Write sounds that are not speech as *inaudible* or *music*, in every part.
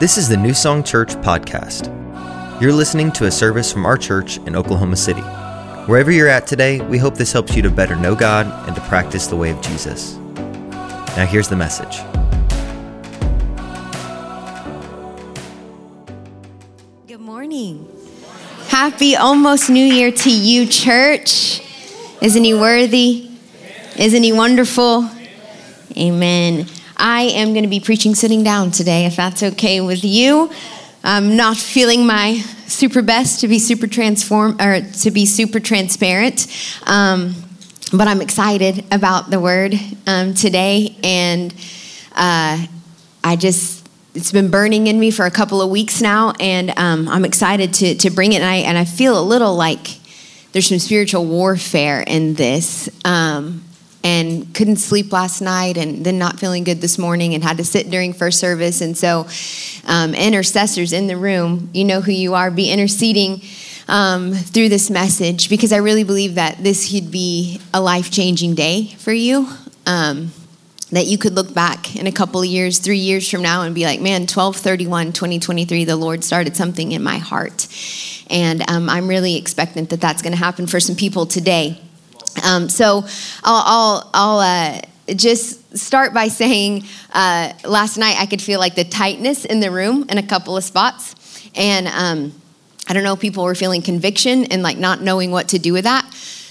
This is the New Song Church podcast. You're listening to a service from our church in Oklahoma City. Wherever you're at today, we hope this helps you to better know God and to practice the way of Jesus. Now, here's the message. Good morning. Happy almost New Year to you, church. Isn't he worthy? Isn't he wonderful? Amen. I am going to be preaching sitting down today, if that's okay with you. I'm not feeling my super best to be super transform or to be super transparent, um, but I'm excited about the word um, today, and uh, I just it's been burning in me for a couple of weeks now, and um, I'm excited to to bring it. And I and I feel a little like there's some spiritual warfare in this. Um, and couldn't sleep last night and then not feeling good this morning and had to sit during first service. And so um, intercessors in the room you know who you are be interceding um, through this message because i really believe that this could be a life-changing day for you um, that you could look back in a couple of years three years from now and be like man 1231 2023 the lord started something in my heart. And um, i'm really expectant that that's going to happen for some people today um, so I'll, I'll, I'll uh, just start by saying uh, last night I could feel like the tightness in the room in a couple of spots. And um, I don't know, if people were feeling conviction and like not knowing what to do with that.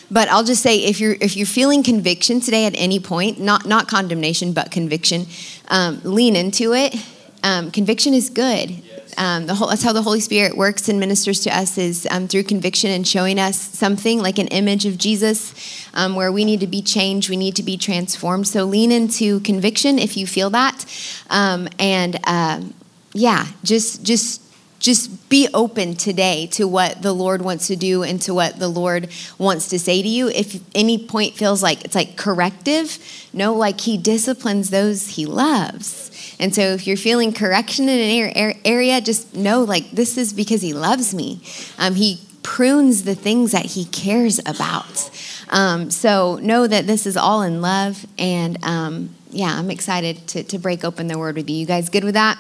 But I'll just say if you're if you're feeling conviction today at any point, not not condemnation but conviction, um, lean into it. Um, conviction is good. Um, whole, that's how the Holy Spirit works and ministers to us is um, through conviction and showing us something like an image of Jesus um, where we need to be changed, we need to be transformed. So lean into conviction if you feel that, um, and uh, yeah, just just just be open today to what the Lord wants to do and to what the Lord wants to say to you. If any point feels like it's like corrective, know like He disciplines those He loves. And so if you're feeling correction in an area, just know like this is because he loves me. Um, he prunes the things that he cares about. Um, so know that this is all in love. And um, yeah, I'm excited to, to break open the word with you. You guys good with that?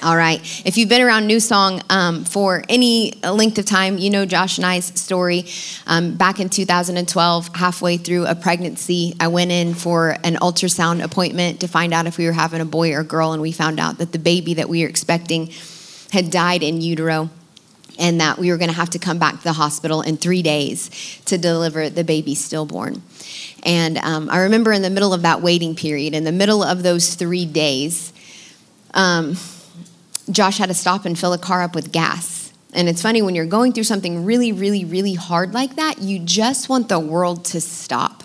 All right. If you've been around New Song um, for any length of time, you know Josh and I's story. Um, back in 2012, halfway through a pregnancy, I went in for an ultrasound appointment to find out if we were having a boy or girl, and we found out that the baby that we were expecting had died in utero and that we were going to have to come back to the hospital in three days to deliver the baby stillborn. And um, I remember in the middle of that waiting period, in the middle of those three days, um, Josh had to stop and fill a car up with gas. And it's funny when you're going through something really, really, really hard like that, you just want the world to stop.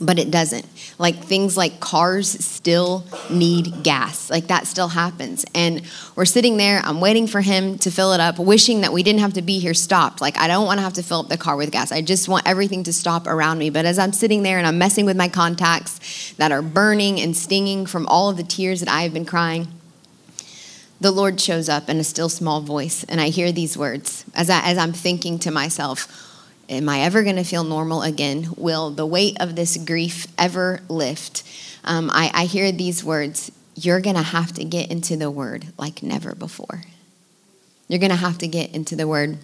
But it doesn't. Like things like cars still need gas. Like that still happens. And we're sitting there, I'm waiting for him to fill it up, wishing that we didn't have to be here stopped. Like I don't want to have to fill up the car with gas. I just want everything to stop around me. But as I'm sitting there and I'm messing with my contacts that are burning and stinging from all of the tears that I have been crying, the Lord shows up in a still small voice, and I hear these words as, I, as I'm thinking to myself, Am I ever going to feel normal again? Will the weight of this grief ever lift? Um, I, I hear these words You're going to have to get into the word like never before. You're going to have to get into the word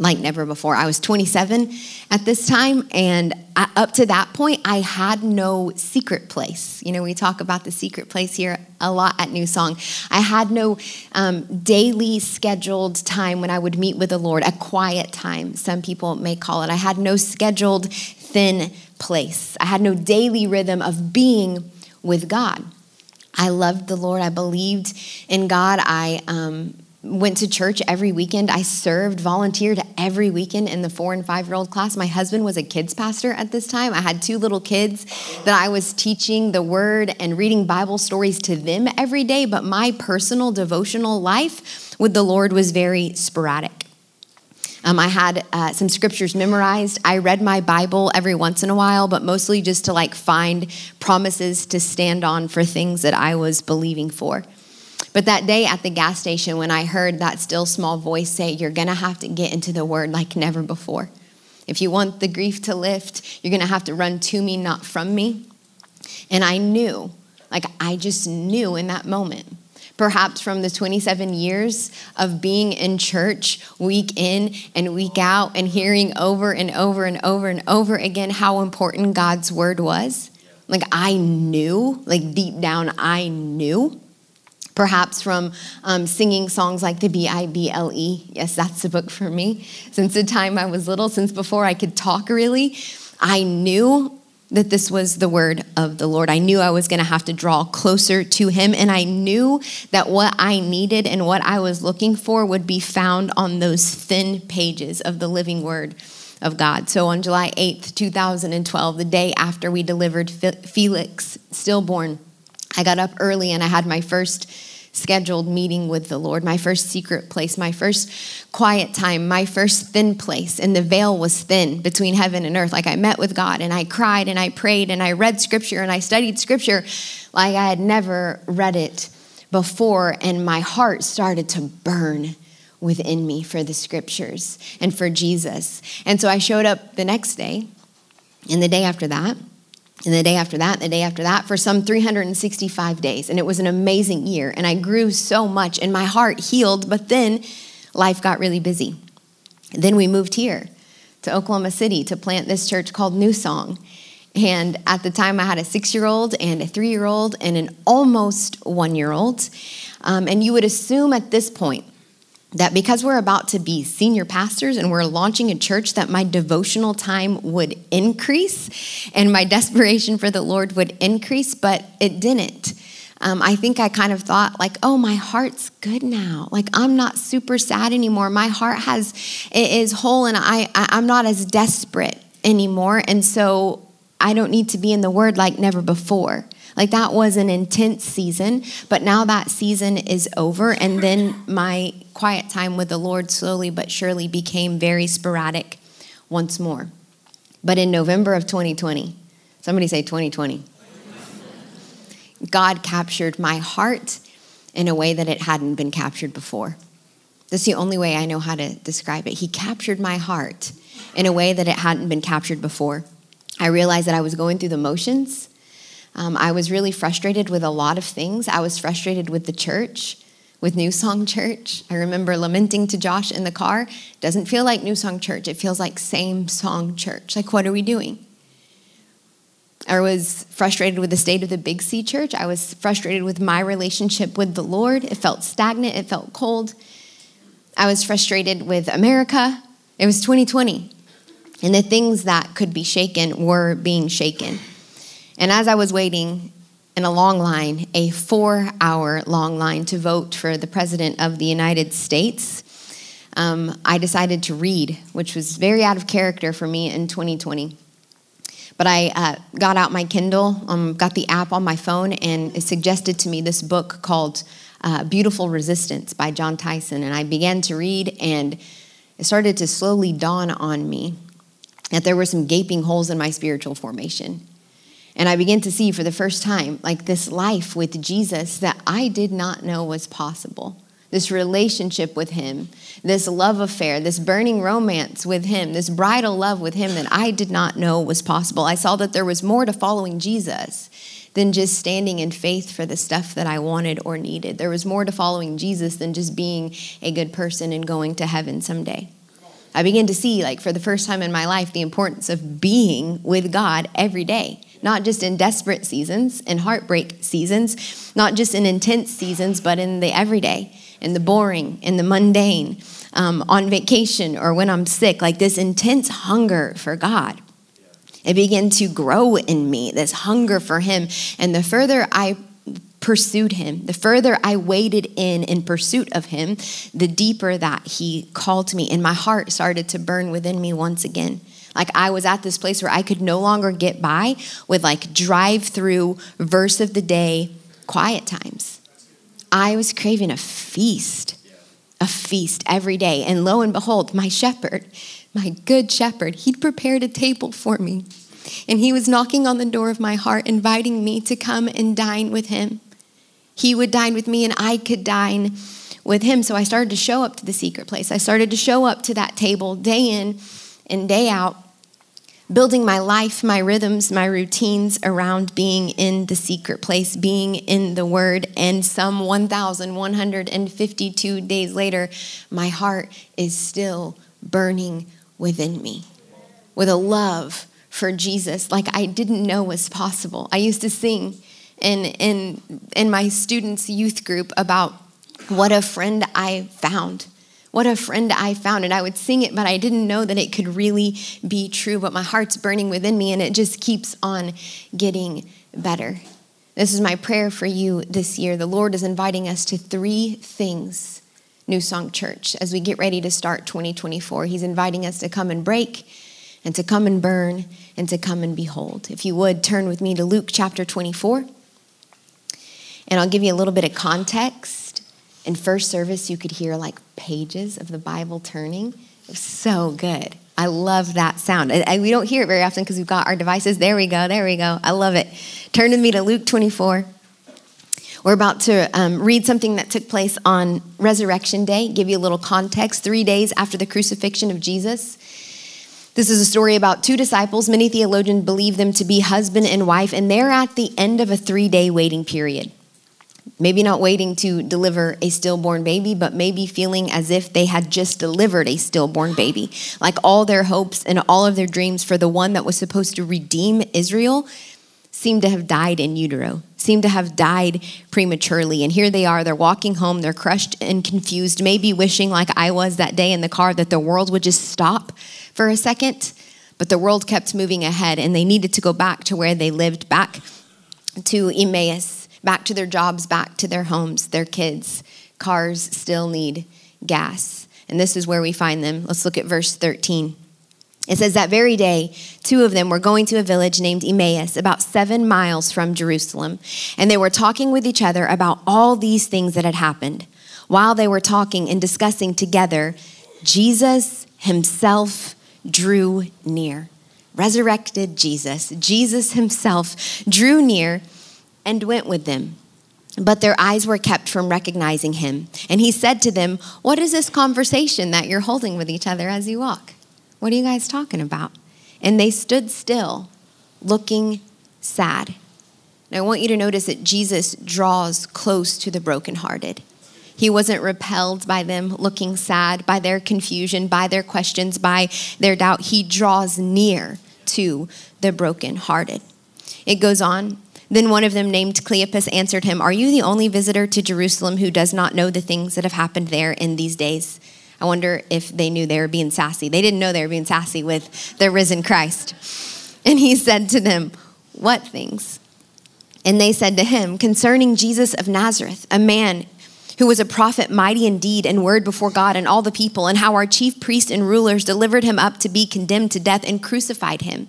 like never before. I was 27 at this time, and I, up to that point, I had no secret place. You know, we talk about the secret place here a lot at New Song. I had no um, daily scheduled time when I would meet with the Lord, a quiet time, some people may call it. I had no scheduled thin place. I had no daily rhythm of being with God. I loved the Lord. I believed in God. I um, went to church every weekend. I served, volunteered every weekend in the four and five year old class. My husband was a kids pastor at this time. I had two little kids that I was teaching the word and reading Bible stories to them every day, but my personal devotional life with the Lord was very sporadic. Um, I had uh, some scriptures memorized. I read my Bible every once in a while, but mostly just to like find promises to stand on for things that I was believing for. But that day at the gas station, when I heard that still small voice say, You're going to have to get into the word like never before. If you want the grief to lift, you're going to have to run to me, not from me. And I knew, like I just knew in that moment, perhaps from the 27 years of being in church week in and week out and hearing over and over and over and over again how important God's word was. Like I knew, like deep down, I knew. Perhaps from um, singing songs like the B I B L E. Yes, that's the book for me. Since the time I was little, since before I could talk really, I knew that this was the word of the Lord. I knew I was going to have to draw closer to Him, and I knew that what I needed and what I was looking for would be found on those thin pages of the living word of God. So on July 8th, 2012, the day after we delivered Felix stillborn, I got up early and I had my first scheduled meeting with the Lord, my first secret place, my first quiet time, my first thin place. And the veil was thin between heaven and earth. Like I met with God and I cried and I prayed and I read scripture and I studied scripture like I had never read it before. And my heart started to burn within me for the scriptures and for Jesus. And so I showed up the next day and the day after that and the day after that, the day after that, for some 365 days. And it was an amazing year. And I grew so much, and my heart healed. But then life got really busy. Then we moved here to Oklahoma City to plant this church called New Song. And at the time, I had a six year old and a three year old and an almost one year old. Um, and you would assume at this point that because we're about to be senior pastors and we're launching a church that my devotional time would increase and my *laughs* desperation for the lord would increase but it didn't. Um, i think i kind of thought like oh my heart's good now. Like i'm not super sad anymore. My heart has it is whole and i i'm not as desperate anymore and so i don't need to be in the word like never before like that was an intense season, but now that season is over. And then my quiet time with the Lord slowly but surely became very sporadic once more. But in November of 2020, somebody say 2020, God captured my heart in a way that it hadn't been captured before. That's the only way I know how to describe it. He captured my heart in a way that it hadn't been captured before. I realized that I was going through the motions um, I was really frustrated with a lot of things. I was frustrated with the church, with New Song Church. I remember lamenting to Josh in the car. Doesn't feel like New Song Church. It feels like same song church. Like, what are we doing? I was frustrated with the state of the Big C church. I was frustrated with my relationship with the Lord. It felt stagnant, it felt cold. I was frustrated with America. It was 2020. And the things that could be shaken were being shaken. And as I was waiting in a long line, a four hour long line to vote for the President of the United States, um, I decided to read, which was very out of character for me in 2020. But I uh, got out my Kindle, um, got the app on my phone, and it suggested to me this book called uh, Beautiful Resistance by Jon Tyson. And I began to read, and it started to slowly dawn on me that there were some gaping holes in my spiritual formation. And I began to see for the first time, like this life with Jesus that I did not know was possible. This relationship with Him, this love affair, this burning romance with Him, this bridal love with Him that I did not know was possible. I saw that there was more to following Jesus than just standing in faith for the stuff that I wanted or needed. There was more to following Jesus than just being a good person and going to heaven someday. I began to see, like, for the first time in my life, the importance of being with God every day not just in desperate seasons, in heartbreak seasons, not just in intense seasons, but in the everyday, in the boring, in the mundane, um, on vacation or when I'm sick, like this intense hunger for God. It began to grow in me, this hunger for Him. And the further I pursued him, the further I waded in in pursuit of him, the deeper that he called me, and my heart started to burn within me once again. Like I was at this place where I could no longer get by with like drive through verse of the day quiet times. I was craving a feast, a feast every day. And lo and behold, my shepherd, my good shepherd, he'd prepared a table for me. And he was knocking on the door of my heart, inviting me to come and dine with him. He would dine with me, and I could dine with him. So I started to show up to the secret place. I started to show up to that table day in and day out building my life, my rhythms, my routines around being in the secret place, being in the Word. And some 1,152 days later, my heart is still burning within me with a love for Jesus like I didn't know was possible. I used to sing in, in, in my students' youth group about what a friend I found what a friend I found. And I would sing it, but I didn't know that it could really be true. But my heart's burning within me, and it just keeps on getting better. This is my prayer for you this year. The Lord is inviting us to three things, New Song Church, as we get ready to start 2024. He's inviting us to come and break, and to come and burn, and to come and behold. If you would, turn with me to Luke chapter 24. And I'll give you a little bit of context in first service, you could hear like pages of the Bible turning. It was so good. I love that sound. I, we don't hear it very often because we've got our devices. There we go. There we go. I love it. Turn with me to Luke 24. We're about to um, read something that took place on Resurrection Day, give you a little context. Three days after the crucifixion of Jesus. This is a story about two disciples. Many theologians believe them to be husband and wife, and they're at the end of a three day waiting period. Maybe not waiting to deliver a stillborn baby, but maybe feeling as if they had just delivered a stillborn baby. Like all their hopes and all of their dreams for the one that was supposed to redeem Israel seemed to have died in utero, seemed to have died prematurely. And here they are, they're walking home, they're crushed and confused, maybe wishing, like I was that day in the car, that the world would just stop for a second. But the world kept moving ahead, and they needed to go back to where they lived, back to Emmaus back to their jobs, back to their homes, their kids. Cars still need gas. And this is where we find them. Let's look at verse 13. It says, That very day, two of them were going to a village named Emmaus, about seven miles from Jerusalem, and they were talking with each other about all these things that had happened. While they were talking and discussing together, Jesus himself drew near. Resurrected Jesus, Jesus himself drew near and went with them. But their eyes were kept from recognizing him. And he said to them, What is this conversation that you're holding with each other as you walk? What are you guys talking about? And they stood still, looking sad. Now, I want you to notice that Jesus draws close to the brokenhearted. He wasn't repelled by them looking sad, by their confusion, by their questions, by their doubt. He draws near to the brokenhearted. It goes on then one of them, named Cleopas, answered him, Are you the only visitor to Jerusalem who does not know the things that have happened there in these days? I wonder if they knew they were being sassy. They didn't know they were being sassy with the risen Christ. *laughs* And he said to them, What things? And they said to him, Concerning Jesus of Nazareth, a man who was a prophet, mighty indeed in deed and word before God and all the people, and how our chief priests and rulers delivered him up to be condemned to death and crucified him.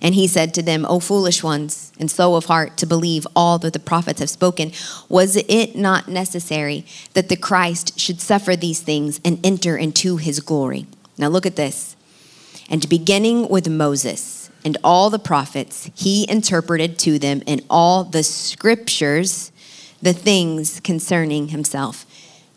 And he said to them, O foolish ones, and slow of heart to believe all that the prophets have spoken, was it not necessary that the Christ should suffer these things and enter into his glory? Now look at this. And beginning with Moses and all the prophets, he interpreted to them in all the scriptures the things concerning himself.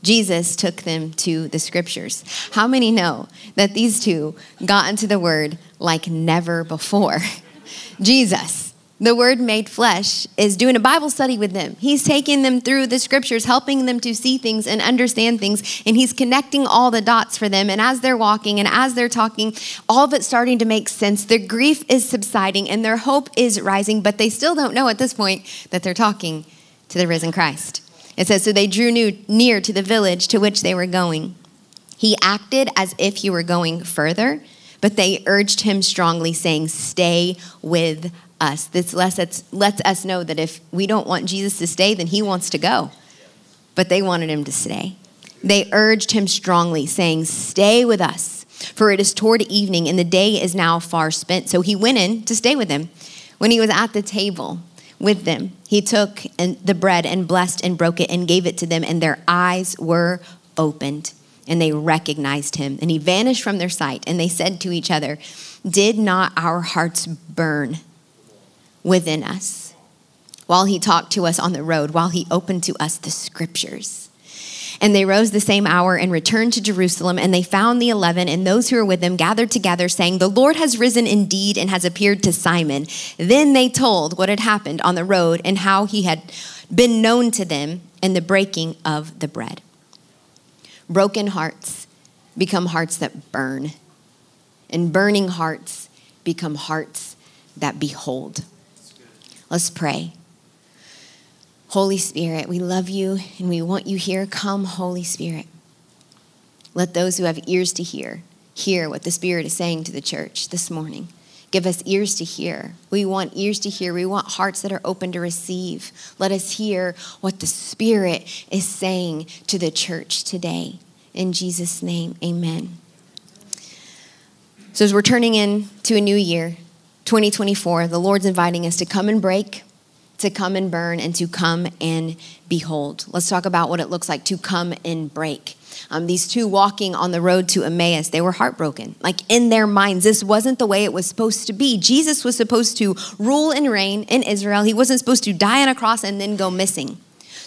Jesus took them to the scriptures. How many know that these two got into the word like never before? *laughs* Jesus, the word made flesh, is doing a Bible study with them. He's taking them through the scriptures, helping them to see things and understand things, and he's connecting all the dots for them. And as they're walking and as they're talking, all of it's starting to make sense. Their grief is subsiding and their hope is rising, but they still don't know at this point that they're talking to the risen Christ. It says, So they drew near to the village to which they were going. He acted as if he were going further, but they urged him strongly, saying, Stay with us. This lets us, lets us know that if we don't want Jesus to stay, then he wants to go. But they wanted him to stay. They urged him strongly, saying, Stay with us, for it is toward evening, and the day is now far spent. So he went in to stay with them. When he was at the table, with them. He took the bread and blessed and broke it and gave it to them, and their eyes were opened and they recognized him. And he vanished from their sight, and they said to each other, Did not our hearts burn within us while he talked to us on the road, while he opened to us the scriptures? And they rose the same hour and returned to Jerusalem, and they found the eleven and those who were with them gathered together, saying, The Lord has risen indeed and has appeared to Simon. Then they told what had happened on the road and how he had been known to them in the breaking of the bread. Broken hearts become hearts that burn, and burning hearts become hearts that behold. Let's pray. Holy Spirit, we love you and we want you here. Come, Holy Spirit. Let those who have ears to hear hear what the Spirit is saying to the church this morning. Give us ears to hear. We want ears to hear. We want hearts that are open to receive. Let us hear what the Spirit is saying to the church today. In Jesus' name, amen. So, as we're turning in to a new year, 2024, the Lord's inviting us to come and break to come and burn and to come and behold. Let's talk about what it looks like to come and break. Um, these two walking on the road to Emmaus, they were heartbroken. Like in their minds, this wasn't the way it was supposed to be. Jesus was supposed to rule and reign in Israel. He wasn't supposed to die on a cross and then go missing.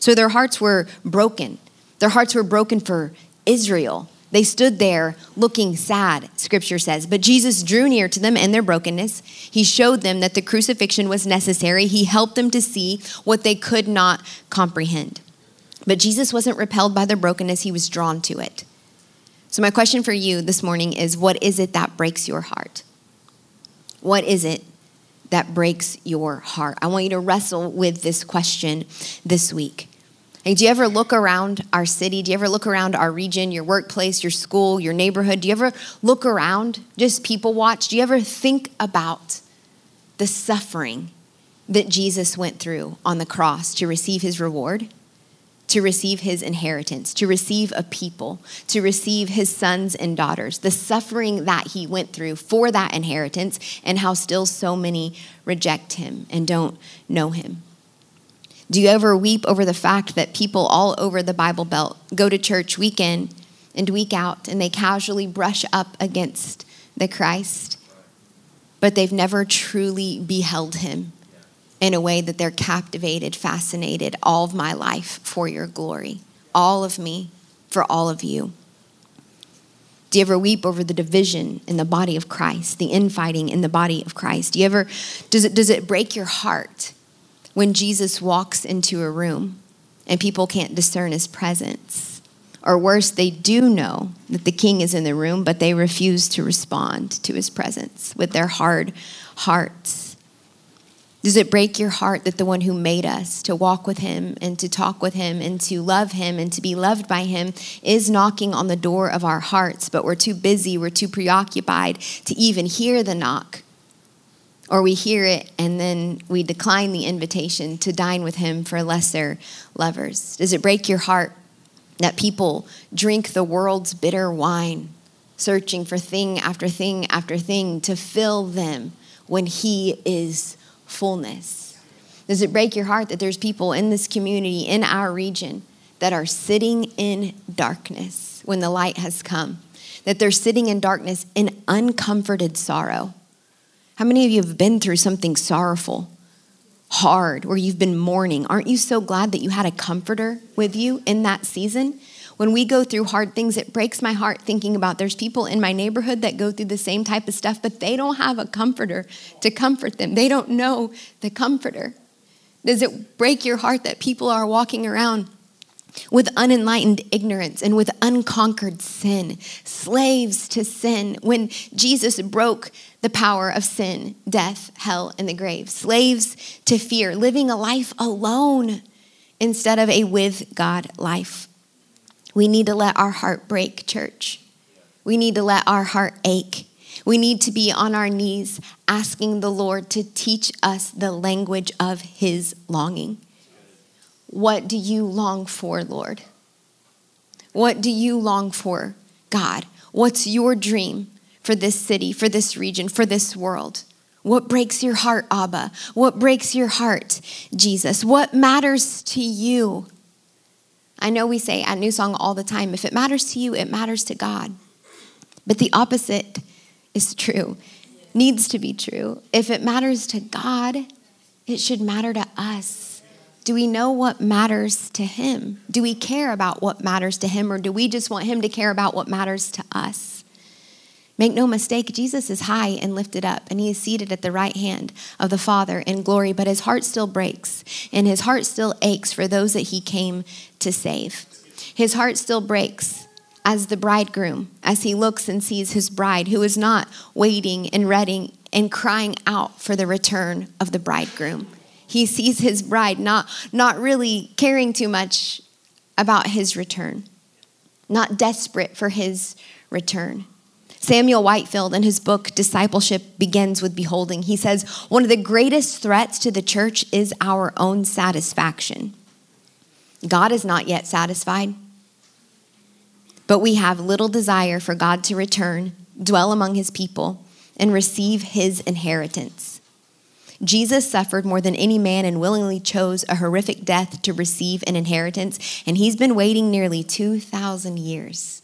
So their hearts were broken. Their hearts were broken for Israel. They stood there looking sad, scripture says. But Jesus drew near to them in their brokenness. He showed them that the crucifixion was necessary. He helped them to see what they could not comprehend. But Jesus wasn't repelled by their brokenness, he was drawn to it. So, my question for you this morning is what is it that breaks your heart? What is it that breaks your heart? I want you to wrestle with this question this week. Hey, do you ever look around our city? Do you ever look around our region, your workplace, your school, your neighborhood? Do you ever look around, just people watch? Do you ever think about the suffering that Jesus went through on the cross to receive his reward, to receive his inheritance, to receive a people, to receive his sons and daughters? The suffering that he went through for that inheritance, and how still so many reject him and don't know him. Do you ever weep over the fact that people all over the Bible Belt go to church week in and week out and they casually brush up against the Christ, but they've never truly beheld him in a way that they're captivated, fascinated, all of my life for your glory, all of me for all of you? Do you ever weep over the division in the body of Christ, the infighting in the body of Christ? Do you ever does it does it break your heart when Jesus walks into a room and people can't discern his presence. Or worse, they do know that the king is in the room, but they refuse to respond to his presence with their hard hearts. Does it break your heart that the one who made us to walk with him and to talk with him and to love him and to be loved by him is knocking on the door of our hearts, but we're too busy, we're too preoccupied to even hear the knock? Or we hear it and then we decline the invitation to dine with him for lesser lovers? Does it break your heart that people drink the world's bitter wine, searching for thing after thing after thing to fill them when he is fullness? Does it break your heart that there's people in this community, in our region, that are sitting in darkness when the light has come? That they're sitting in darkness in uncomforted sorrow? How many of you have been through something sorrowful, hard, where you've been mourning? Aren't you so glad that you had a comforter with you in that season? When we go through hard things, it breaks my heart thinking about there's people in my neighborhood that go through the same type of stuff, but they don't have a comforter to comfort them. They don't know the comforter. Does it break your heart that people are walking around with unenlightened ignorance and with unconquered sin, slaves to sin, when Jesus broke the power of sin, death, hell, and the grave, slaves to fear, living a life alone instead of a with God life. We need to let our heart break, church. We need to let our heart ache. We need to be on our knees asking the Lord to teach us the language of his longing. What do you long for, Lord? What do you long for, God? What's your dream for this city, for this region, for this world? What breaks your heart, Abba? What breaks your heart, Jesus? What matters to you? I know we say at New Song all the time if it matters to you, it matters to God. But the opposite is true, needs to be true. If it matters to God, it should matter to us. Do we know what matters to Him? Do we care about what matters to Him, or do we just want Him to care about what matters to us? Make no mistake, Jesus is high and lifted up, and he is seated at the right hand of the Father in glory, but his heart still breaks, and his heart still aches for those that he came to save. His heart still breaks as the bridegroom, as he looks and sees his bride, who is not waiting and ready and crying out for the return of the bridegroom. He sees his bride not, not really caring too much about his return, not desperate for his return. Samuel Whitfield, in his book Discipleship Begins with Beholding, he says, One of the greatest threats to the church is our own satisfaction. God is not yet satisfied, but we have little desire for God to return, dwell among his people, and receive his inheritance. Jesus suffered more than any man and willingly chose a horrific death to receive an inheritance, and he's been waiting nearly 2,000 years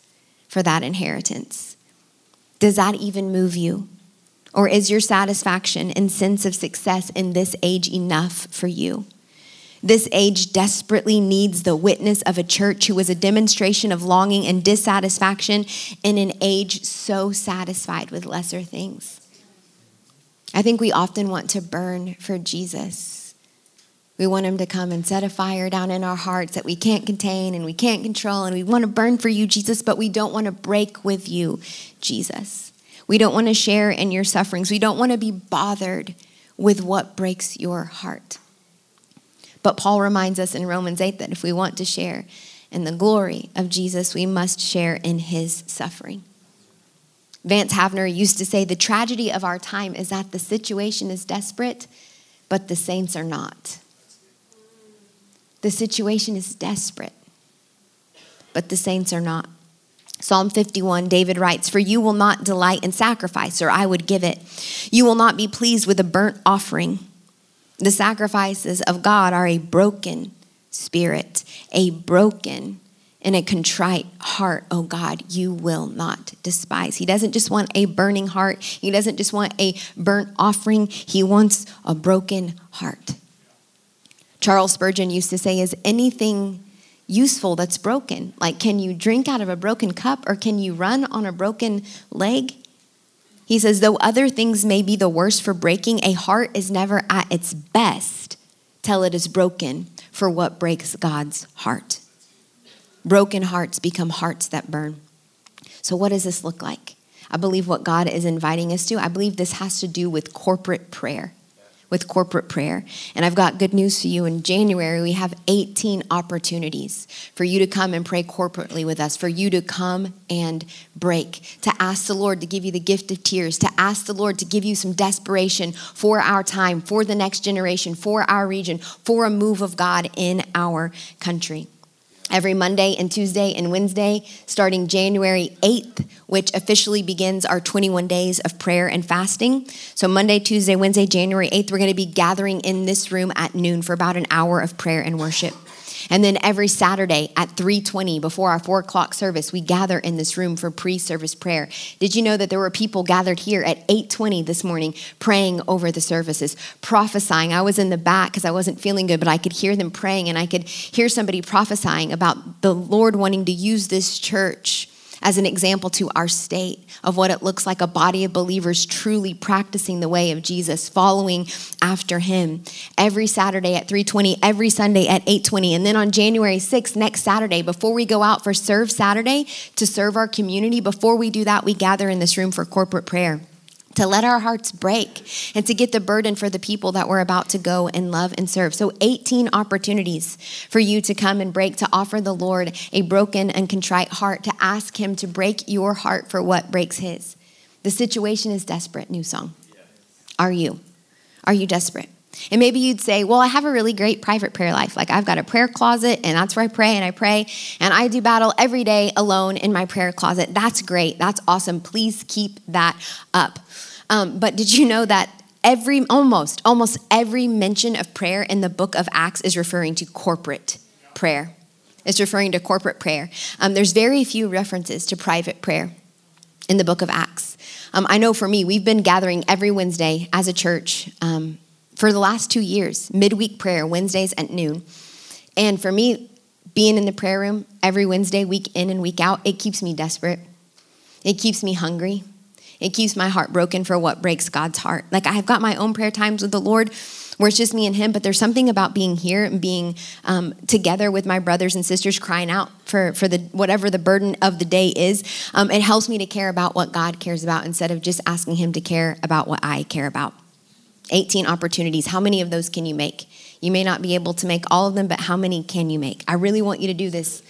for that inheritance. Does that even move you? Or is your satisfaction and sense of success in this age enough for you? This age desperately needs the witness of a church who is a demonstration of longing and dissatisfaction in an age so satisfied with lesser things. I think we often want to burn for Jesus. We want him to come and set a fire down in our hearts that we can't contain and we can't control, and we want to burn for you, Jesus, but we don't want to break with you, Jesus. We don't want to share in your sufferings. We don't want to be bothered with what breaks your heart. But Paul reminds us in Romans 8 that if we want to share in the glory of Jesus, we must share in his suffering. Vance Havner used to say the tragedy of our time is that the situation is desperate, but the saints are not. The situation is desperate, but the saints are not. Psalm 51, David writes, For you will not delight in sacrifice, or I would give it. You will not be pleased with a burnt offering. The sacrifices of God are a broken spirit, a broken and a contrite heart, oh God, you will not despise. He doesn't just want a burning heart, He doesn't just want a burnt offering, He wants a broken heart. Charles Spurgeon used to say, Is anything useful that's broken? Like, can you drink out of a broken cup or can you run on a broken leg? He says, Though other things may be the worst for breaking, a heart is never at its best till it is broken for what breaks God's heart. Broken hearts become hearts that burn. So, what does this look like? I believe what God is inviting us to, I believe this has to do with corporate prayer with corporate prayer. And I've got good news for you. In January, we have 18 opportunities for you to come and pray corporately with us, for you to come and break, to ask the Lord to give you the gift of tears, to ask the Lord to give you some desperation for our time, for the next generation, for our region, for a move of God in our country every Monday and Tuesday and Wednesday, starting January 8th, which officially begins our 21 days of prayer and fasting. So, Monday, Tuesday, Wednesday, January 8th, we're going to be gathering in this room at noon for about an hour of prayer and worship. And then every Saturday at 3:20 before our four o'clock service, we gather in this room for pre-service prayer. Did you know that there were people gathered here at 8:20 this morning praying over the services, prophesying? I was in the back because I wasn't feeling good, but I could hear them praying, and I could hear somebody prophesying about the Lord wanting to use this church as an example to our state of what it looks like a body of believers truly practicing the way of Jesus, following after him. Every Saturday at 3:20, every Sunday at 8:20, and then on January 6th, next Saturday, before we go out for Serve Saturday to serve our community, before we do that, we gather in this room for corporate prayer to let our hearts break and to get the burden for the people that we're about to go and love and serve. So, 18 opportunities for you to come and break, to offer the Lord a broken and contrite heart, to ask Him to break your heart for what breaks His. The situation is desperate, new song. Are you? Are you desperate? And maybe you'd say, Well, I have a really great private prayer life. Like, I've got a prayer closet, and that's where I pray and I pray. And I do battle every day alone in my prayer closet. That's great. That's awesome. Please keep that up. Um, but did you know that every almost almost every mention of prayer in the book of acts is referring to corporate prayer it's referring to corporate prayer um, there's very few references to private prayer in the book of acts um, i know for me we've been gathering every wednesday as a church um, for the last two years midweek prayer wednesdays at noon and for me being in the prayer room every wednesday week in and week out it keeps me desperate it keeps me hungry it keeps my heart broken for what breaks God's heart. Like I've got my own prayer times with the Lord where it's just me and Him, but there's something about being here and being um, together with my brothers and sisters crying out for, for the whatever the burden of the day is. Um, it helps me to care about what God cares about instead of just asking Him to care about what I care about. 18 opportunities. How many of those can you make? You may not be able to make all of them, but how many can you make? I really want you to do this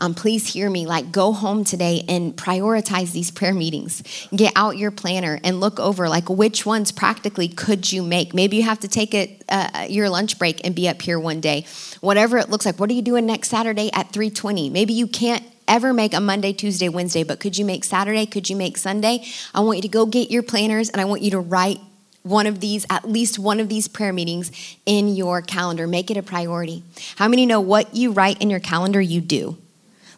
um, please hear me. Like, go home today and prioritize these prayer meetings. Get out your planner and look over, like, which ones practically could you make? Maybe you have to take it uh, your lunch break and be up here one day. Whatever it looks like. What are you doing next Saturday at 3:20? Maybe you can't ever make a Monday, Tuesday, Wednesday, but could you make Saturday? Could you make Sunday? I want you to go get your planners and I want you to write one of these, at least one of these prayer meetings in your calendar. Make it a priority. How many know what you write in your calendar, you do?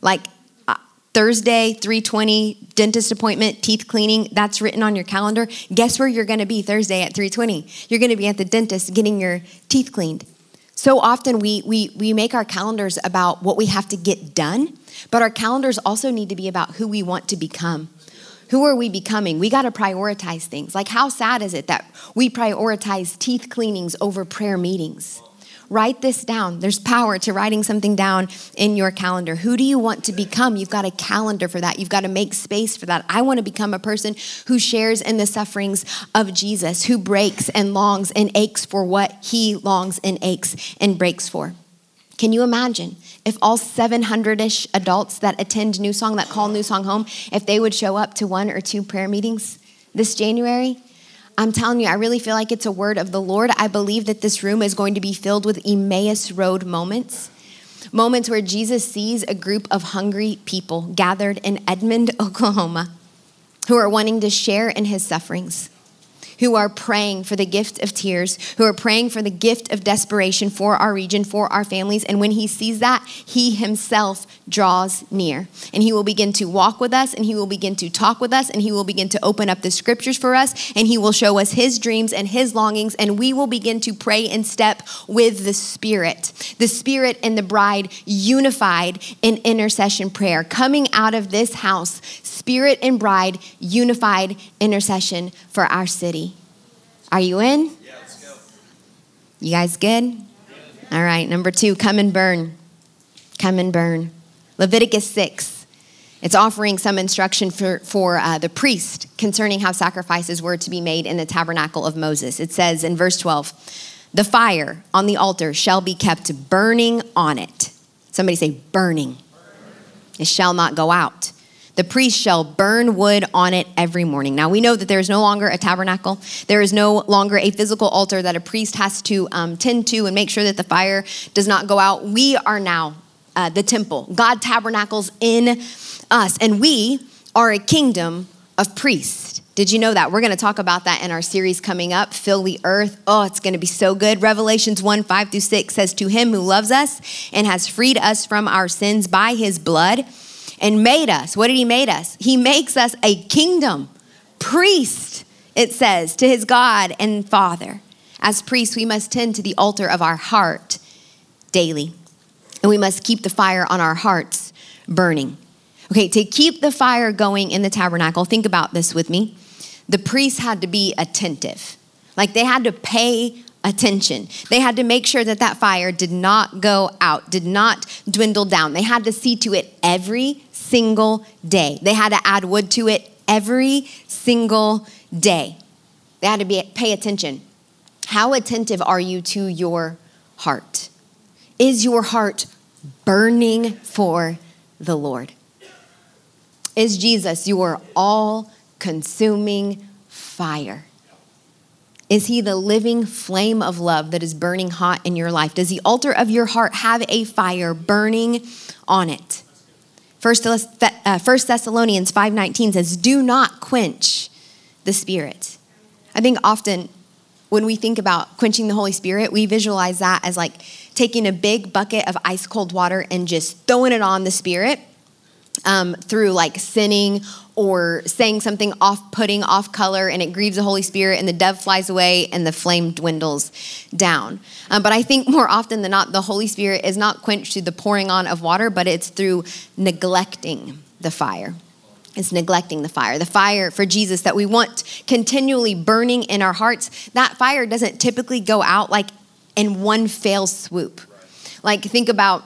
like uh, Thursday, 320, dentist appointment, teeth cleaning, that's written on your calendar. Guess where you're gonna be Thursday at 320? You're gonna be at the dentist getting your teeth cleaned. So often we, we, we make our calendars about what we have to get done, but our calendars also need to be about who we want to become. Who are we becoming? We got to prioritize things. Like, how sad is it that we prioritize teeth cleanings over prayer meetings? Write this down. There's power to writing something down in your calendar. Who do you want to become? You've got a calendar for that. You've got to make space for that. I want to become a person who shares in the sufferings of Jesus, who breaks and longs and aches for what he longs and aches and breaks for. Can you imagine if all 700 ish adults that attend New Song, that call New Song home, if they would show up to one or two prayer meetings this January? I'm telling you, I really feel like it's a word of the Lord. I believe that this room is going to be filled with Emmaus Road moments. Moments where Jesus sees a group of hungry people gathered in Edmond, *laughs* Oklahoma, who are wanting to share in his sufferings who are praying for the gift of tears, who are praying for the gift of desperation for our region, for our families. And when he sees that, he himself draws near. And he will begin to walk with us, and he will begin to talk with us, and he will begin to open up the scriptures for us, and he will show us his dreams and his longings, and we will begin to pray in step with the Spirit. The Spirit and the bride unified in intercession prayer. Coming out of this house, Spirit and bride unified intercession for our city. Are you in? Yeah, let's go. You guys good? All right, number two, come and burn. Come and burn. Leviticus 6. It's offering some instruction for, for uh, the priest concerning how sacrifices were to be made in the tabernacle of Moses. It says in verse 12, the fire on the altar shall be kept burning on it. Somebody say, burning. It shall not go out. The priest shall burn wood on it every morning. Now we know that there is no longer a tabernacle. There is no longer a physical altar that a priest has to um, tend to and make sure that the fire does not go out. We are now uh, the temple. God tabernacles in us, and we are a kingdom of priests. Did you know that? We're going to talk about that in our series coming up, Fill the Earth. Oh, it's going to be so good. Revelations 1 5 through 6 says, To him who loves us and has freed us from our sins by his blood and made us. What did he made us? He makes us a kingdom, priest, it says, to his God and Father. As priests, we must tend to the altar of our heart daily. And we must keep the fire on our hearts burning. Okay, to keep the fire going in the tabernacle, think about this with me. The priests had to be attentive. Like they had to pay attention. They had to make sure that that fire did not go out, did not dwindle down. They had to see to it every single day. They had to add wood to it every single day. They had to be, pay attention. How attentive are you to your heart? Is your heart burning for the Lord? Is Jesus your all consuming fire? Is he the living flame of love that is burning hot in your life? Does the altar of your heart have a fire burning on it? First, uh, Thessalonians 5:19 says, "Do not quench the spirit." I think often when we think about quenching the Holy Spirit, we visualize that as like taking a big bucket of ice cold water and just throwing it on the Spirit um, through like sinning or saying something off putting, off color, and it grieves the Holy Spirit, and the dove flies away and the flame dwindles down. Um, but I think more often than not, the Holy Spirit is not quenched through the pouring on of water, but it's through neglecting the fire. It's neglecting the fire. The fire for Jesus that we want continually burning in our hearts, that fire doesn't typically go out like in one fell swoop. Like, think about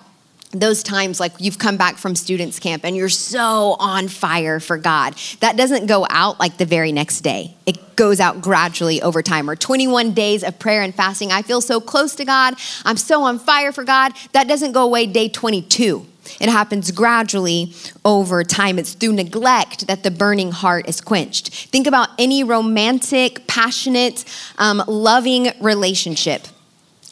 those times like you've come back from students camp and you're so on fire for God. That doesn't go out like the very next day. It goes out gradually over time. Or 21 days of prayer and fasting. I feel so close to God. I'm so on fire for God. That doesn't go away day 22. It happens gradually over time. It's through neglect that the burning heart is quenched. Think about any romantic, passionate, um, loving relationship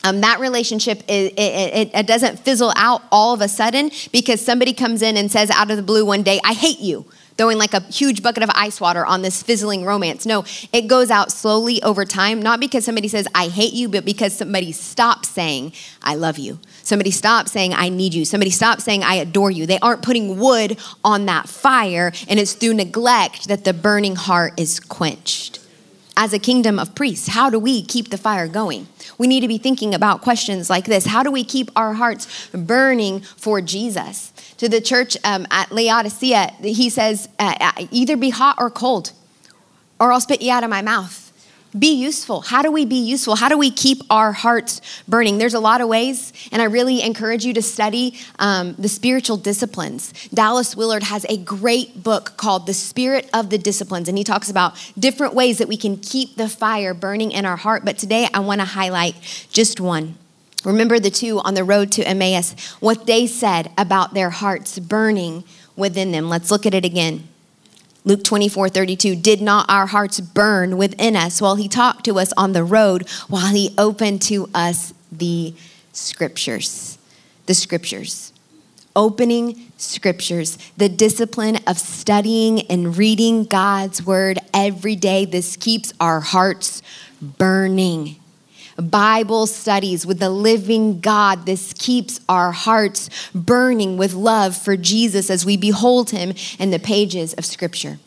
um, that relationship it, it, it, doesn't fizzle out all of a sudden because somebody comes in and says out of the blue one day i hate you throwing like a huge bucket of ice water on this fizzling romance. No it goes out slowly over time not because somebody says i hate you but because somebody stops saying i love you. Somebody stops saying i need you. Somebody stops saying i adore you. They aren't putting wood on that fire and it's through neglect that the burning heart is quenched. As a kingdom of priests how do we keep the fire going we need to be thinking about questions like this How do we keep our hearts burning for Jesus? To the church um, at Laodicea, he says, uh, uh, either be hot or cold, or I'll spit you out of my mouth be useful. How do we be useful? How do we keep our hearts burning? There's a lot of ways, and I really encourage you to study um, the spiritual disciplines. Dallas Willard has a great book called The Spirit of the Disciplines, and he talks about different ways that we can keep the fire burning in our heart. But today I want to highlight just one. Remember the two on the road to Emmaus, what they said about their hearts burning within them. Let's look at it again. Luke 24, 32, did not our hearts burn within us while he talked to us on the road, while he opened to us the scriptures? The scriptures. Opening scriptures, the discipline of studying and reading God's word every day. This keeps our hearts burning. Bible studies with the living God. This keeps our hearts burning with love for Jesus as we behold him in the pages of Scripture.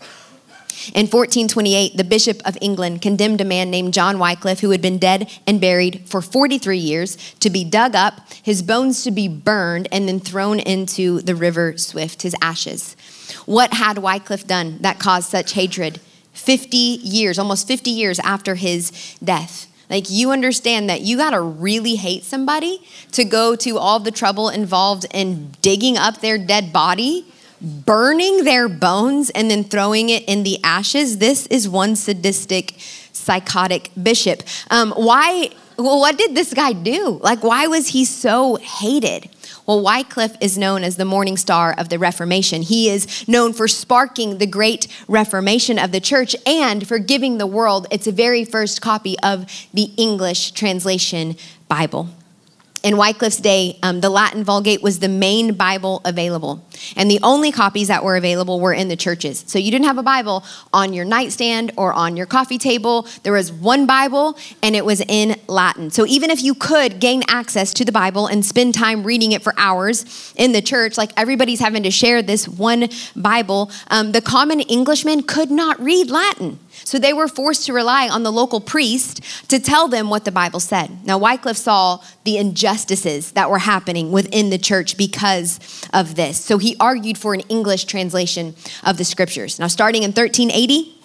In 1428, the Bishop of England condemned a man named John Wycliffe, who had been dead and buried for 43 years, to be dug up, his bones to be burned, and then thrown into the river Swift, his ashes. What had Wycliffe done that caused such hatred? 50 years, almost 50 years after his death. Like, you understand that you gotta really hate somebody to go to all the trouble involved in digging up their dead body, burning their bones, and then throwing it in the ashes. This is one sadistic, psychotic bishop. Um, why? Well, what did this guy do? Like, why was he so hated? Well, Wycliffe is known as the morning star of the Reformation. He is known for sparking the great Reformation of the church and for giving the world its very first copy of the English translation Bible. In Wycliffe's day, um, the Latin Vulgate was the main Bible available. And the only copies that were available were in the churches. So you didn't have a Bible on your nightstand or on your coffee table. There was one Bible and it was in Latin. So even if you could gain access to the Bible and spend time reading it for hours in the church, like everybody's having to share this one Bible, um, the common Englishman could not read Latin. So they were forced to rely on the local priest to tell them what the Bible said. Now, Wycliffe saw the injustices that were happening within the church because of this. So he argued for an English translation of the scriptures. Now, starting in 1380,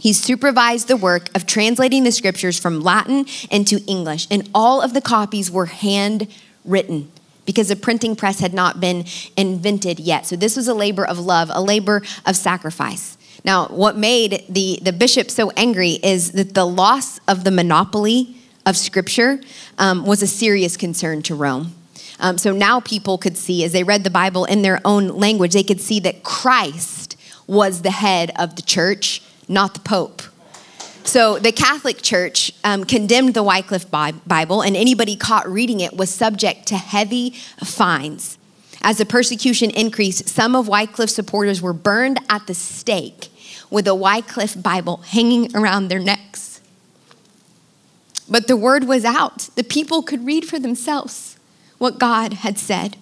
he supervised the work of translating the scriptures from Latin into English, and all of the copies were handwritten because the printing press had not been invented yet. So, this was a labor of love, a labor of sacrifice. Now, what made the, the bishop so angry is that the loss of the monopoly of scripture um, was a serious concern to Rome. Um, so now people could see, as they read the Bible in their own language, they could see that Christ was the head of the church, not the Pope. So the Catholic Church um, condemned the Wycliffe Bible, and anybody caught reading it was subject to heavy fines. As the persecution increased, some of Wycliffe's supporters were burned at the stake with a Wycliffe Bible hanging around their necks. But the word was out. The people could read for themselves what God had said.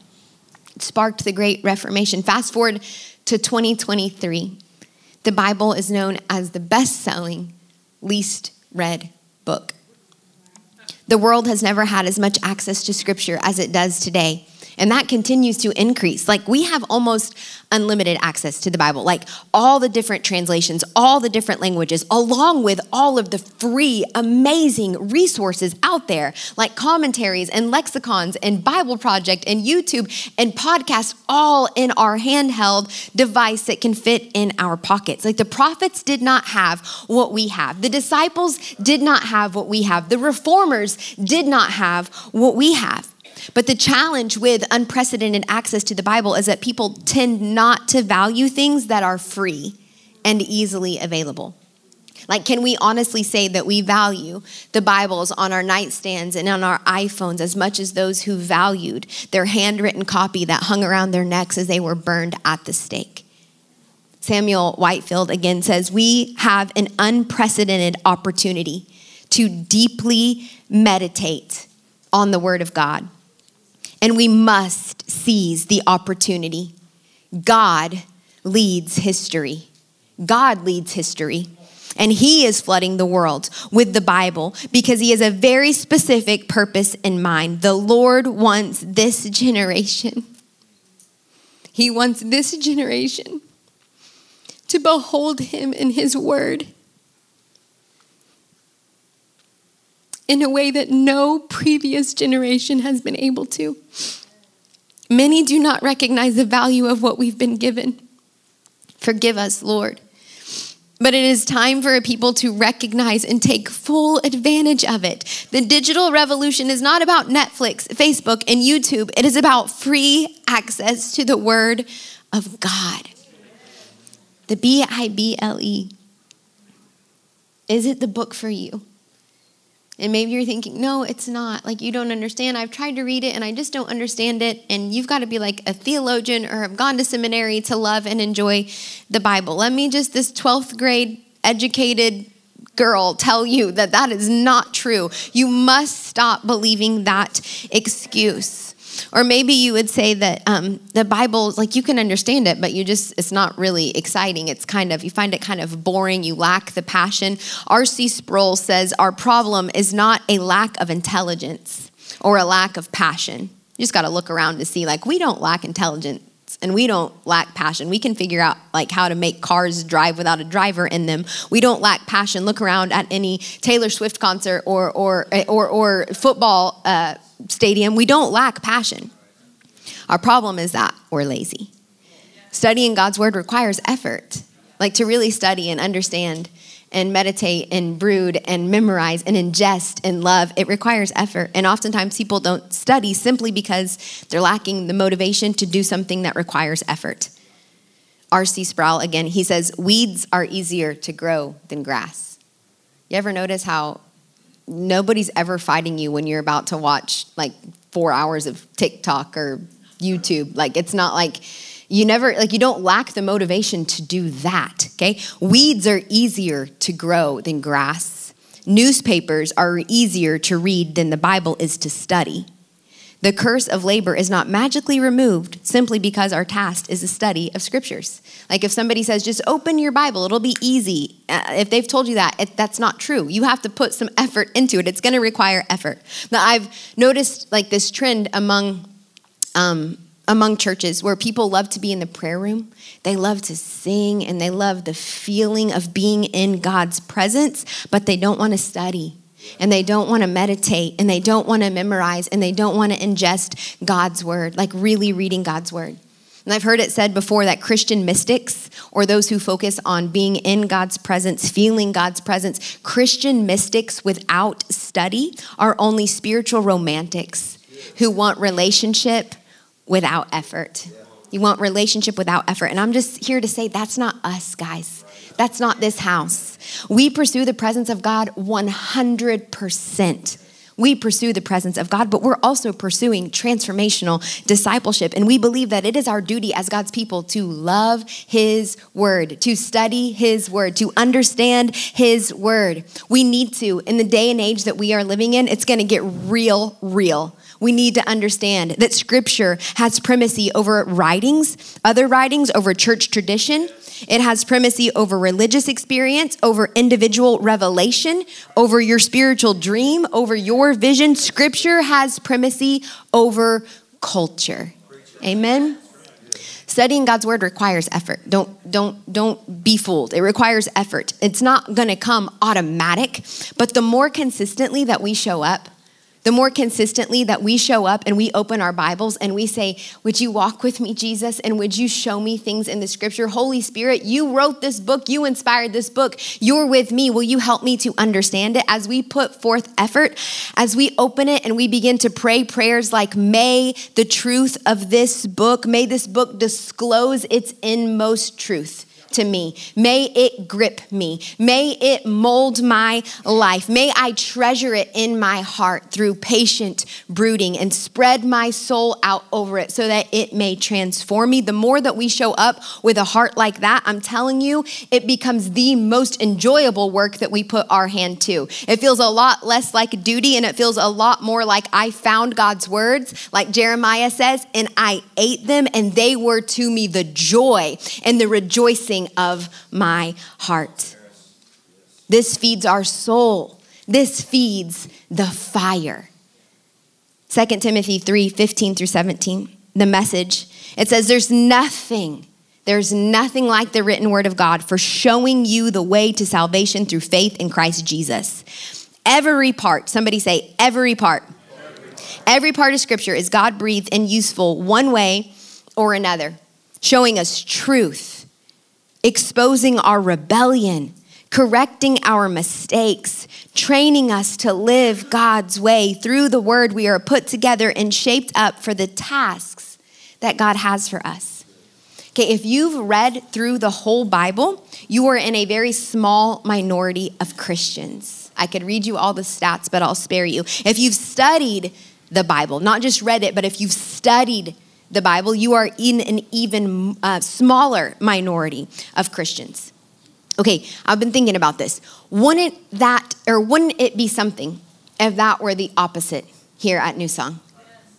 It sparked the Great Reformation. Fast forward to 2023. The Bible is known as the best selling, least read book. The world has never had as much access to scripture as it does today. And that continues to increase. Like we have almost unlimited access to the Bible, like all the different translations, all the different languages, along with all of the free, amazing resources out there, like commentaries and lexicons and Bible Project and YouTube and podcasts, all in our handheld device that can fit in our pockets. Like the prophets did not have what we have, the disciples did not have what we have, the reformers did not have what we have. But the challenge with unprecedented access to the Bible is that people tend not to value things that are free and easily available. Like, can we honestly say that we value the Bibles on our nightstands and on our iPhones as much as those who valued their handwritten copy that hung around their necks as they were burned at the stake? Samuel Whitfield again says, We have an unprecedented opportunity to deeply meditate on the Word of God and we must seize the opportunity. God leads history. God leads history. And He is flooding the world with the Bible because He has a very specific purpose in mind. The Lord wants this generation, He wants this generation to behold Him in His Word in a way that no previous generation has been able to. Many do not recognize the value of what we've been given. Forgive us, Lord. But it is time for a people to recognize and take full advantage of it. The digital revolution is not about Netflix, Facebook, and YouTube. It is about free access to the Word of God. The B I B L E. Is it the book for you? And maybe you're thinking, no, it's not. Like, you don't understand. I've tried to read it and I just don't understand it. And you've got to be like a theologian or have gone to seminary to love and enjoy the Bible. Let me just, this 12th grade educated girl, tell you that that is not true. You must stop believing that excuse. Or maybe you would say that um, the Bible, like you can understand it, but you just, it's not really exciting. It's kind of, you find it kind of boring. You lack the passion. R.C. Sproul says, Our problem is not a lack of intelligence or a lack of passion. You just got to look around to see, like, we don't lack intelligence and we don't lack passion. We can figure out like how to make cars drive without a driver in them. We don't lack passion. Look around at any Taylor Swift concert or or or, or football uh, stadium. We don't lack passion. Our problem is that we're lazy. Studying God's word requires effort, like to really study and understand and meditate and brood and memorize and ingest and love, it requires effort. And oftentimes people don't study simply because they're lacking the motivation to do something that requires effort. R.C. Sproul, again, he says, weeds are easier to grow than grass. You ever notice how nobody's ever fighting you when you're about to watch like four hours of TikTok or YouTube? Like, it's not like, you never, like, you don't lack the motivation to do that, okay? Weeds are easier to grow than grass. Newspapers are easier to read than the Bible is to study. The curse of labor is not magically removed simply because our task is the study of scriptures. Like if somebody says, just open your Bible, it'll be easy. Uh, if they've told you that, it, that's not true. You have to put some effort into it. It's going to require effort. Now, I've noticed like this trend among um, among churches where people love to be in the prayer room. They love to sing and they love the feeling of being in God's presence, but they don't want to study and they don't want to meditate and they don't want to memorize and they don't want to ingest God's word, like really reading God's word. And I've heard it said before that Christian mystics, or those who focus on being in God's presence, feeling God's presence, Christian mystics without study are only spiritual romantics who want relationship without effort. You want relationship without effort. And I'm just here to say that's not us, guys. That's not this house. We pursue the presence of God 100%. we pursue the presence of God, but we're also pursuing transformational discipleship. And we believe that it is our duty as God's people to love His word, to study His word, to understand His word. We need to, in the day and age that we are living in, it's going to get real, real we need to understand that scripture has primacy over writings, other writings, over church tradition. It has primacy over religious experience, over individual revelation, over your spiritual dream, over your vision. Scripture has primacy over culture. Amen. Studying God's word requires effort. Don't don't don't be fooled. It requires effort. It's not going to come automatic, but the more consistently that we show up, the more consistently that we show up and we open our Bibles and we say, Would you walk with me, Jesus? And would you show me things in the scripture? Holy Spirit, you wrote this book, you inspired this book, you're with me. Will you help me to understand it? As we put forth effort, as we open it and we begin to pray prayers like, May the truth of this book, may this book disclose its inmost truth to me. May it grip me. May it mold my life. May I treasure it in my heart through patient brooding and spread my soul out over it so that it may transform me. The more that we show up with a heart like that, I'm telling you, it becomes the most enjoyable work that we put our hand to. It feels a lot less like duty and it feels a lot more like I found God's words, like Jeremiah says, and I ate them, and they were to me the joy and the rejoicing of my heart. This feeds our soul. This feeds the fire. 2 Timothy 3 15 through 17, the message. It says, There's nothing, there's nothing like the written word of God for showing you the way to salvation through faith in Christ Jesus. Every part, somebody say, every part. Every part of scripture is God breathed and useful one way or another, showing us truth exposing our rebellion, correcting our mistakes, training us to live God's way. Through the word, we are put together and shaped up for the tasks that God has for us. Okay, if you've read through the whole Bible, you are in a very small minority of Christians. I could read you all the stats, but I'll spare you. If you've studied the Bible, not just read it, but if you've studied the Bible, you are in an even uh, smaller minority of Christians. Okay, I've been thinking about this. Wouldn't that, or wouldn't it be something if that were the opposite here at New Song?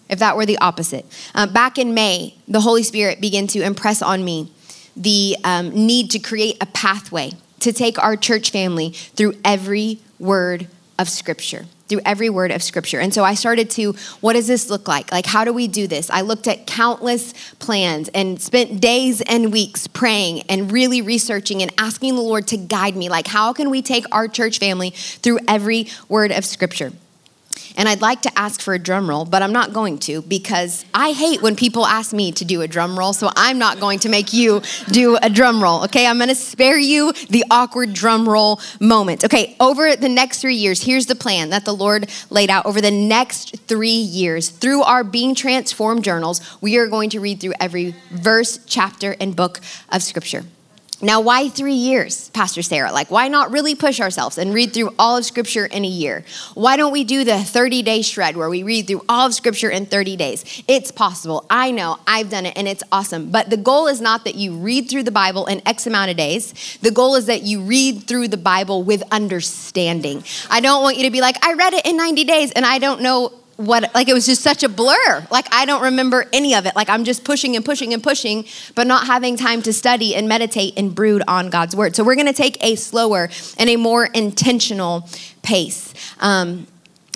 If that were the opposite. Uh, back in May, the Holy Spirit began to impress on me the um, need to create a pathway to take our church family through every word of Scripture through every word of scripture. And so I started to, what does this look like? Like, how do we do this? I looked at countless plans and spent days and weeks praying and really researching and asking the Lord to guide me. Like, how can we take our church family through every word of scripture? And I'd like to ask for a drum roll, but I'm not going to because I hate when people ask me to do a drum roll. So I'm not going to make you do a drum roll. Okay. I'm going to spare you the awkward drum roll moment. Okay. Over the next three years, here's the plan that the Lord laid out. Over the next three years, through our Being Transformed journals, we are going to read through every verse, chapter, and book of Scripture. Now, why three years, Pastor Sarah? Like, why not really push ourselves and read through all of Scripture in a year? Why don't we do the 30 day shred where we read through all of Scripture in 30 days? It's possible. I know. I've done it and it's awesome. But the goal is not that you read through the Bible in X amount of days. The goal is that you read through the Bible with understanding. I don't want you to be like, I read it in 90 days and I don't know what like it was just such a blur. Like i don't remember any of it. Like i'm just pushing and pushing and pushing but not having time to study and meditate and brood on god's word. So we're going to take a slower and a more intentional pace. Um,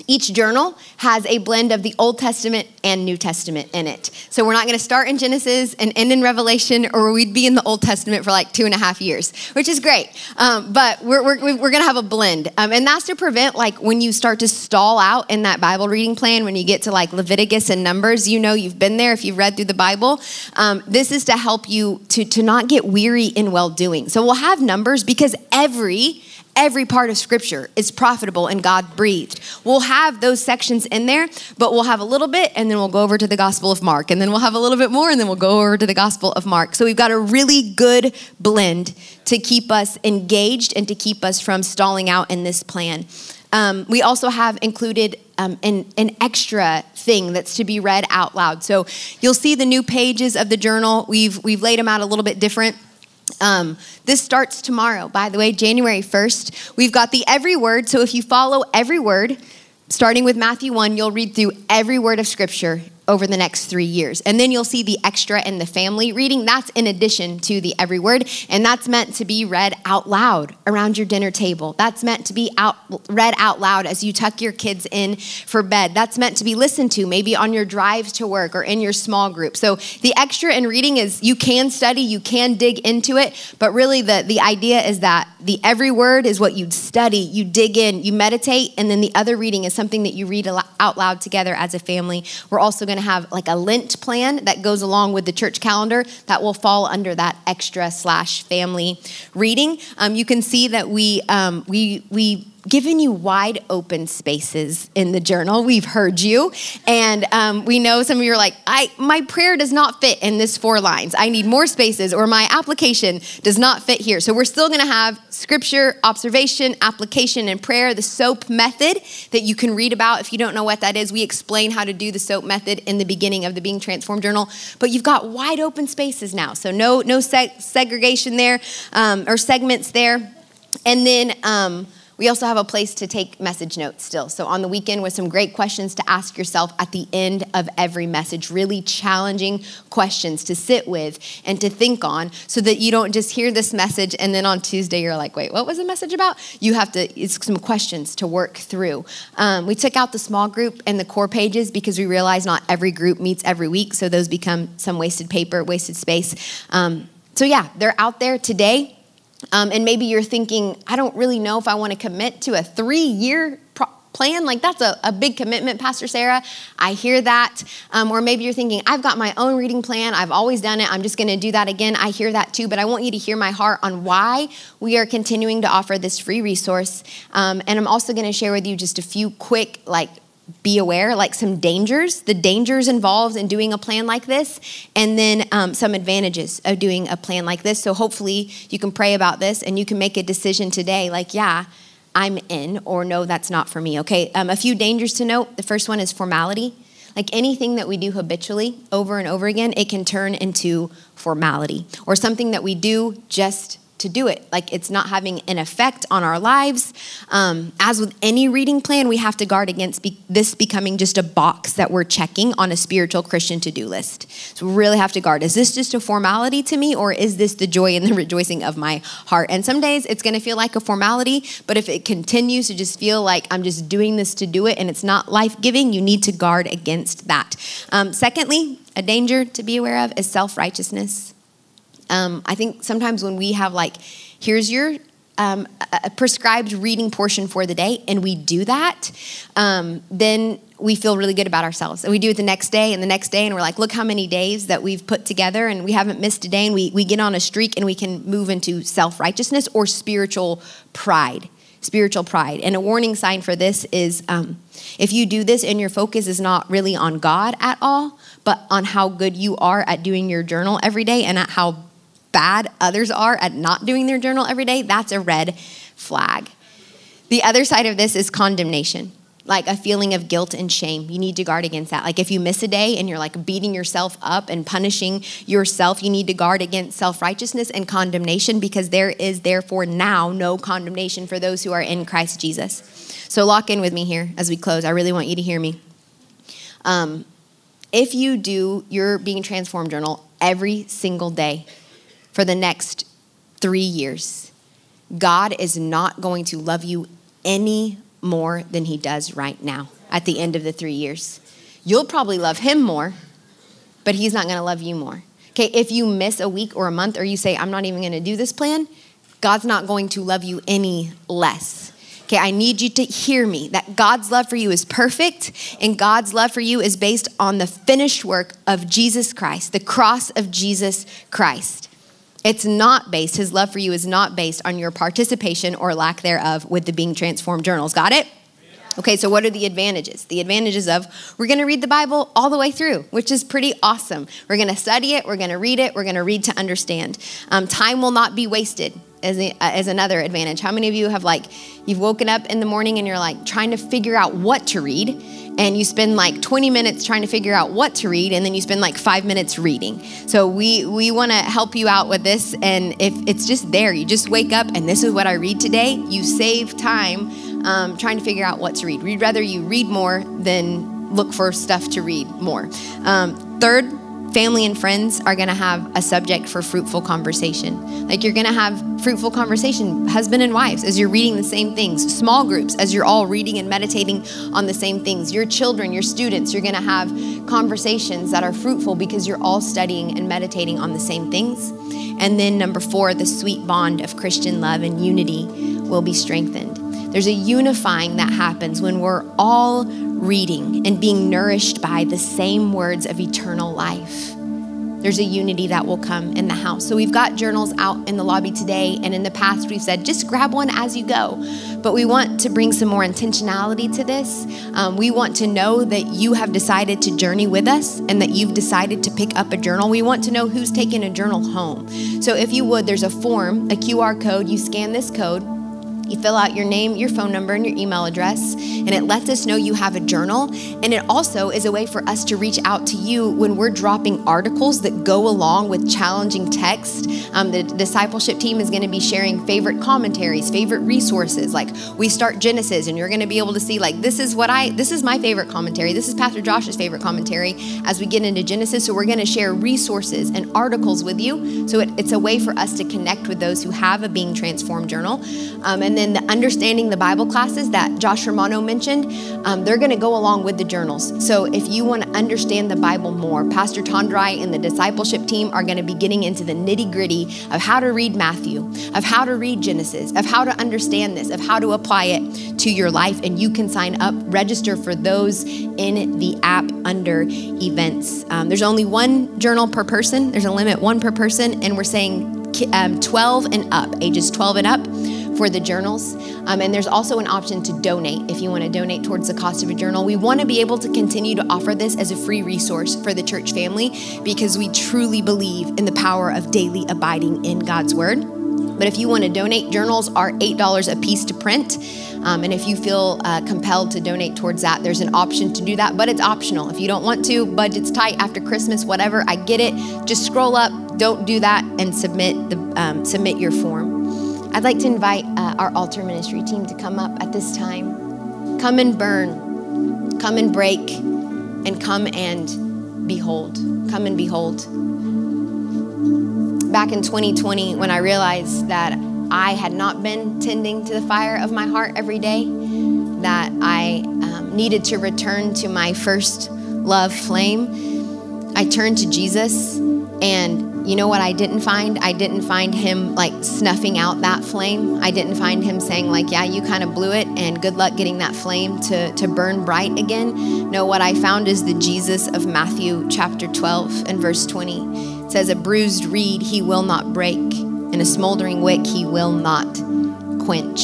each journal has a blend of the Old Testament and New Testament in it. So we're not going to start in Genesis and end in Revelation, or we'd be in the Old Testament for like two and a half years, which is great. Um, but we're, we're, we're going to have a blend. Um, and that's to prevent like when you start to stall out in that Bible reading plan, when you get to like Leviticus and Numbers, you know you've been there if you've read through the Bible. Um, this is to help you to, to not get weary in well doing. So we'll have Numbers because every every part of scripture is profitable and God breathed. We'll have those sections in there, but we'll have a little bit and then we'll go over to the Gospel of Mark. And then we'll have a little bit more and then we'll go over to the Gospel of Mark. So we've got a really good blend to keep us engaged and to keep us from stalling out in this plan. Um, we also have included um, an, an extra thing that's to be read out loud. So you'll see the new pages of the journal. We've, we've laid them out a little bit different. Um, this starts tomorrow, by the way, January 1st. We've got the every word. So if you follow every word, starting with Matthew 1, you'll read through every word of scripture over the next three years. And then you'll see the extra and the family reading. That's in addition to the every word. And that's meant to be read out loud around your dinner table. That's meant to be out, read out loud as you tuck your kids in for bed. That's meant to be listened to maybe on your drives to work or in your small group. So the extra in reading is you can study, you can dig into it, but really the, the idea is that the every word is what you study, you dig in, you meditate, and then the other reading is something that you read out loud together as a family. We're also going going to have like a Lent plan that goes along with the church calendar that will fall under that extra slash family reading. Um, you can see that we um, we we given you wide open spaces in the journal. We've heard you, and um, we know some of you are like, "I my prayer does not fit in this four lines. I need more spaces, or my application does not fit here." So we're still going to have scripture, observation, application, and prayer. The SOAP method that you can read about if you don't know what that is. We explain how to do the SOAP method in the beginning of the Being Transformed journal, but you've got wide open spaces now, so no no seg- segregation there um, or segments there, and then. Um, we also have a place to take message notes still. So, on the weekend, with some great questions to ask yourself at the end of every message, really challenging questions to sit with and to think on so that you don't just hear this message and then on Tuesday you're like, wait, what was the message about? You have to, it's some questions to work through. Um, we took out the small group and the core pages because we realized not every group meets every week. So, those become some wasted paper, wasted space. Um, so, yeah, they're out there today um, and maybe you're thinking, I don't really know if I want to commit to a three year pro- plan. Like, that's a, a, big commitment, Pastor Sarah. I hear that. Um, or maybe you're thinking, I've got my own reading plan. I've always done it. I'm just going to do that again. I hear that too. But I want you to hear my heart on why we are continuing to offer this free resource. Um, and I'm also going to share with you just a few quick, like, be aware, like some dangers, the dangers involved in doing a plan like this, and then um, some advantages of doing a plan like this. So hopefully you can pray about this and you can make a decision today, like, yeah, I'm in, or no, that's not for me. Okay, um, a few dangers to note. The first one is formality. Like anything that we do habitually over and over again, it can turn into formality or something that we do just to do it. Like it's not having an effect on our lives. Um, as with any reading plan, we have to guard against be- this becoming just a box that we're checking on a spiritual Christian to do list. So we really have to guard. Is this just a formality to me, or is this the joy and the *laughs* rejoicing of my heart? And some days it's going to feel like a formality, but if it continues to just feel like I'm just doing this to do it and it's not life giving, you need to guard against that. Um, secondly, a danger to be aware of is self righteousness. Um, I think sometimes when we have like, here's your um, a prescribed reading portion for the day, and we do that, um, then we feel really good about ourselves. And we do it the next day and the next day, and we're like, look how many days that we've put together, and we haven't missed a day, and we, we get on a streak, and we can move into self righteousness or spiritual pride. Spiritual pride. And a warning sign for this is um, if you do this and your focus is not really on God at all, but on how good you are at doing your journal every day and at how bad others are at not doing their journal every day, that's a red flag. The other side of this is condemnation, like a feeling of guilt and shame. You need to guard against that. Like if you miss a day and you're like beating yourself up and punishing yourself, you need to guard against self righteousness and condemnation because there is therefore now no condemnation for those who are in Christ Jesus. So lock in with me here as we close. I really want you to hear me. Um, if you do your Being Transformed journal every single day, for the next three years, God is not going to love you any more than he does right now at the end of the three years. You'll probably love him more, but he's not going to love you more. Okay, if you miss a week or a month or you say, I'm not even going to do this plan, God's not going to love you any less. Okay, I need you to hear me that God's love for you is perfect and God's love for you is based on the finished work of Jesus Christ, the cross of Jesus Christ. It's not based, his love for you is not based on your participation or lack thereof with the Being Transformed journals. Got it? Okay, so what are the advantages? The advantages of we're going to read the Bible all the way through, which is pretty awesome. We're going to study it, we're going to read it, we're going to read to understand. Um, time will not be wasted is, is another advantage. How many of you have like, you've woken up in the morning and you're like trying to figure out what to read, and you spend like 20 minutes trying to figure out what to read, and then you spend like five minutes reading. So we we want to help you out with this, and if it's just there, you just wake up and this is what I read today. You save time um, trying to figure out what to read. We'd rather you read more than look for stuff to read more. Um, third family and friends are going to have a subject for fruitful conversation. Like you're going to have fruitful conversation, husband and wives, as you're reading the same things, small groups, as you're all reading and meditating on the same things. Your children, your students, you're going to have conversations that are fruitful because you're all studying and meditating on the same things. And then, number four, the sweet bond of Christian love and unity will be strengthened. There's a unifying that happens when we're all reading and being nourished by the same words of eternal life. There's a unity that will come in the house. So we've got journals out in the lobby today, and in the past we've said just grab one as you go. But we want to bring some more intentionality to this. Um, we want to know that you have decided to journey with us and that you've decided to pick up a journal. We want to know who's taking a journal home. So if you would, there's a form, a QR code. You scan this code you fill out your name, your phone number, and your email address, and it lets us know you have a journal. And it also is a way for us to reach out to you when we're dropping articles that go along with challenging text. Um, the discipleship team is going to be sharing favorite commentaries, favorite resources. Like we start Genesis, and you're going to be able to see, like, this is what I, this is my favorite commentary. This is Pastor Josh's favorite commentary as we get into Genesis. So we're going to share resources and articles with you. So it, it's a way for us to connect with those who have a Being Transformed journal. Um, and and then the understanding the Bible classes that Josh Romano mentioned, um, they're going to go along with the journals. So if you want to understand the Bible more, Pastor Tondrai and the discipleship team are going to be getting into the nitty gritty of how to read Matthew, of how to read Genesis, of how to understand this, of how to apply it to your life. And you can sign up, register for those in the app under events. Um, there's only one journal per person. There's a limit, one per person, and we're saying um, 12 and up, ages 12 and up for the journals. Um, and there's also an option to donate if you want to donate towards the cost of a journal. We want to be able to continue to offer this as a free resource for the church family because we truly believe in the power of daily abiding in God's Word. But if you want to donate, journals are $8 a piece to print. Um, and if you feel uh, compelled to donate towards that, there's an option to do that, but it's optional. If you don't want to, budget's tight after Christmas, whatever, I get it. Just scroll up, don't do that, and submit the um, submit your form. I'd like to invite uh, our altar ministry team to come up at this time. Come and burn, come and break, and come and behold. Come and behold. Back in 2020, when I realized that I had not been tending to the fire of my heart every day, that I um, needed to return to my first love flame, I turned to Jesus and you know what I didn't find? I didn't find him like snuffing out that flame. I didn't find him saying, like, yeah, you kind of blew it and good luck getting that flame to, to burn bright again. No, what I found is the Jesus of Matthew chapter 12 and verse 20. It says, A bruised reed he will not break, and a smoldering wick he will not quench.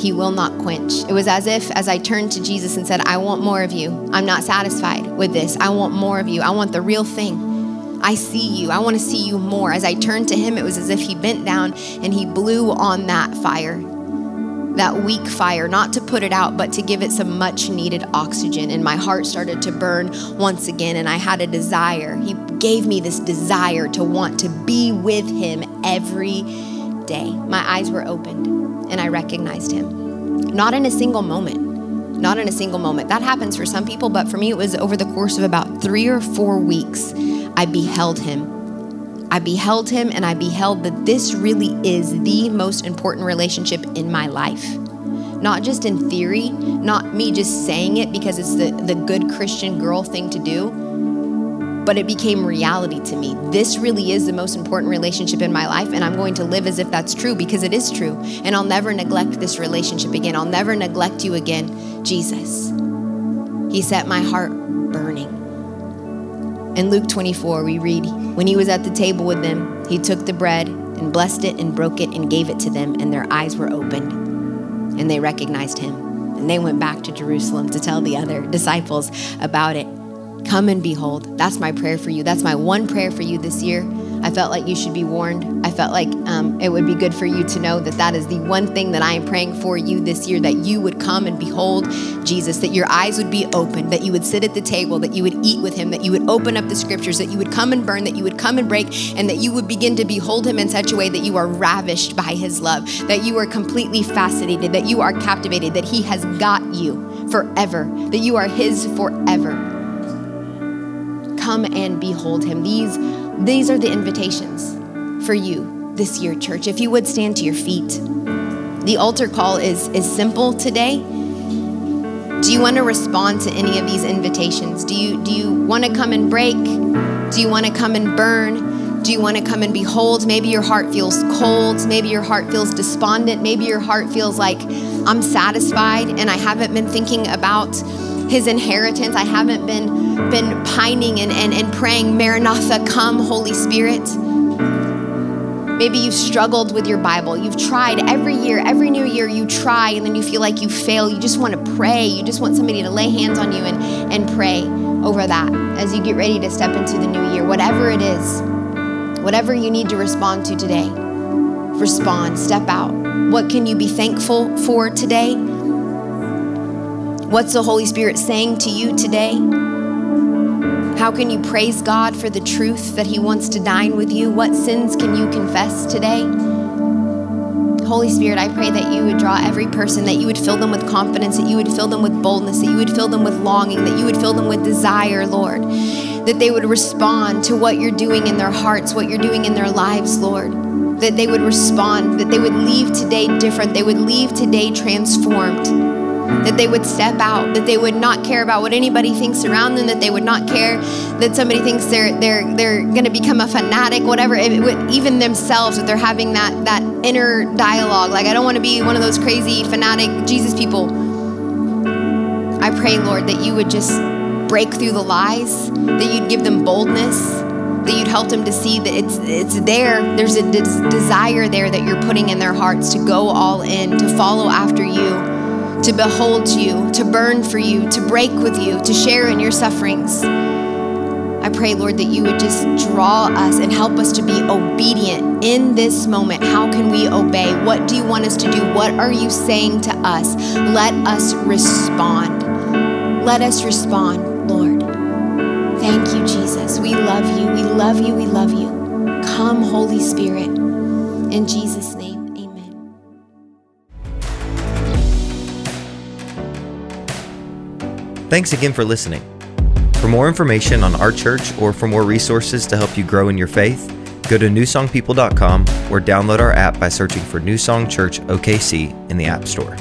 He will not quench. It was as if, as I turned to Jesus and said, I want more of you. I'm not satisfied with this. I want more of you. I want the real thing. I see you. I want to see you more. As I turned to him, it was as if he bent down and he blew on that fire, that weak fire, not to put it out, but to give it some much needed oxygen. And my heart started to burn once again, and I had a desire. He gave me this desire to want to be with him every day. My eyes were opened, and I recognized him. Not in a single moment not in a single moment. That happens for some people, but for me, it was over the course of about three or four weeks. I beheld him. I beheld him and I beheld that this really is the most important relationship in my life. Not just in theory, not me just saying it because it's the, the good Christian girl thing to do, but it became reality to me. This really is the most important relationship in my life, and I'm going to live as if that's true because it is true. And I'll never neglect this relationship again. I'll never neglect you again, Jesus. He set my heart burning. In Luke 24, we read, When he was at the table with them, he took the bread and blessed it and broke it and gave it to them, and their eyes were opened, and they recognized him. And they went back to Jerusalem to tell the other disciples about it. Come and behold. That's my prayer for you. That's my one prayer for you this year. I felt like you should be warned. I felt like um, it would be good for you to know that that is the one thing that I am praying for you this year that you would come and behold Jesus, that your eyes would be open, that you would sit at the table, that you would eat with him, that you would open up the scriptures, that you would come and burn, that you would come and break, and that you would begin to behold him in such a way that you are ravished by his love, that you are completely fascinated, that you are captivated, that he has got you forever, that you are his forever. Come and behold him. These these are the invitations for you this year, church. If you would stand to your feet. The altar call is, is simple today. Do you want to respond to any of these invitations? Do you, do you want to come and break? Do you want to come and burn? Do you want to come and behold? Maybe your heart feels cold. Maybe your heart feels despondent. Maybe your heart feels like I'm satisfied and I haven't been thinking about his inheritance. I haven't been been pining and, and, and praying, Maranatha, come, Holy Spirit. Maybe you've struggled with your Bible. You've tried every year, every new year, you try, and then you feel like you fail. You just want to pray. You just want somebody to lay hands on you and, and pray over that as you get ready to step into the new year. Whatever it is, whatever you need to respond to today, respond, step out. What can you be thankful for today? What's the Holy Spirit saying to you today? How can you praise God for the truth that He wants to dine with you? What sins can you confess today? Holy Spirit, I pray that you would draw every person, that you would fill them with confidence, that you would fill them with boldness, that you would fill them with longing, that you would fill them with desire, Lord. That they would respond to what you're doing in their hearts, what you're doing in their lives, Lord. That they would respond, that they would leave today different, they would leave today transformed that they would step out, that they would not care about what anybody thinks around them, that they would not care that somebody thinks they're they're they're going to become a fanatic, whatever. Would, even themselves, that they're having that that inner dialogue. Like I don't want to be one of those crazy fanatic Jesus people. I pray, Lord, that you would just break through the lies, that you'd give them boldness, that you'd help them to see that it's it's there. There's a des- desire there that you're putting in their hearts to go all in, to follow after you to behold you, to burn for you, to break with you, to share in your sufferings. I pray, Lord, that you would just draw us and help us to be obedient in this moment. How can we obey? What do you want us to do? What are you saying to us? Let us respond. Let us respond, Lord. Thank you, Jesus. We love you. We love you. We love you. Come, Holy Spirit. In Jesus' name. Thanks again for listening. For more information on our church or for more resources to help you grow in your faith, go to newsongpeople.com or download our app by searching for New Song Church OKC in the App Store.